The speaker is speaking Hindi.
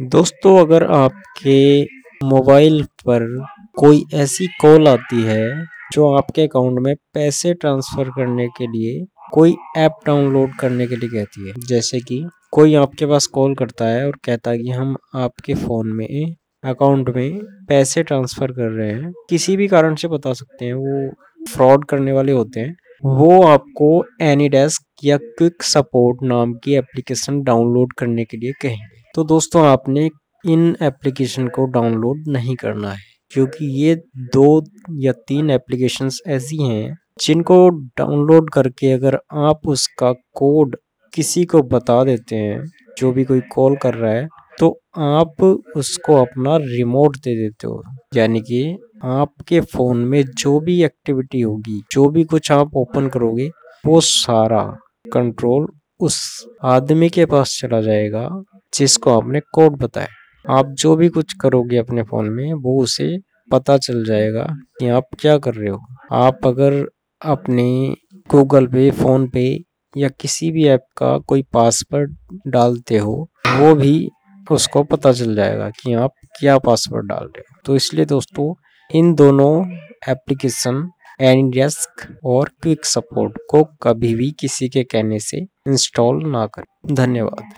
दोस्तों, अगर आपके मोबाइल पर कोई ऐसी कॉल आती है जो आपके अकाउंट में पैसे ट्रांसफ़र करने के लिए कोई ऐप डाउनलोड करने के लिए कहती है, जैसे कि कोई आपके पास कॉल करता है और कहता है कि हम आपके फ़ोन में, अकाउंट में पैसे ट्रांसफ़र कर रहे हैं। किसी भी कारण से बता सकते हैं, वो फ्रॉड करने वाले होते हैं। वो आपको एनी डेस्क या क्विक सपोर्ट नाम की एप्लीकेशन डाउनलोड करने के लिए कहेंगे। तो दोस्तों, आपने इन एप्लीकेशन को डाउनलोड नहीं करना है, क्योंकि ये दो या तीन एप्लीकेशंस ऐसी हैं, जिनको डाउनलोड करके अगर आप उसका कोड किसी को बता देते हैं, जो भी कोई कॉल कर रहा है तो आप उसको अपना रिमोट दे देते हो। यानी कि आपके फ़ोन में जो भी एक्टिविटी होगी, जो भी कुछ आप ओपन करोगे, वो सारा कंट्रोल उस आदमी के पास चला जाएगा जिसको आपने कोड बताया। आप जो भी कुछ करोगे अपने फ़ोन में, वो उसे पता चल जाएगा कि आप क्या कर रहे हो। आप अगर अपने गूगल पे, फ़ोन पे या किसी भी ऐप का कोई पासवर्ड डालते हो, वो भी उसको पता चल जाएगा कि आप क्या पासवर्ड डाल रहे हो। तो इसलिए दोस्तों, इन दोनों एप्लीकेशन एनडेस्क और क्विक सपोर्ट को कभी भी किसी के कहने से इंस्टॉल ना करें। धन्यवाद।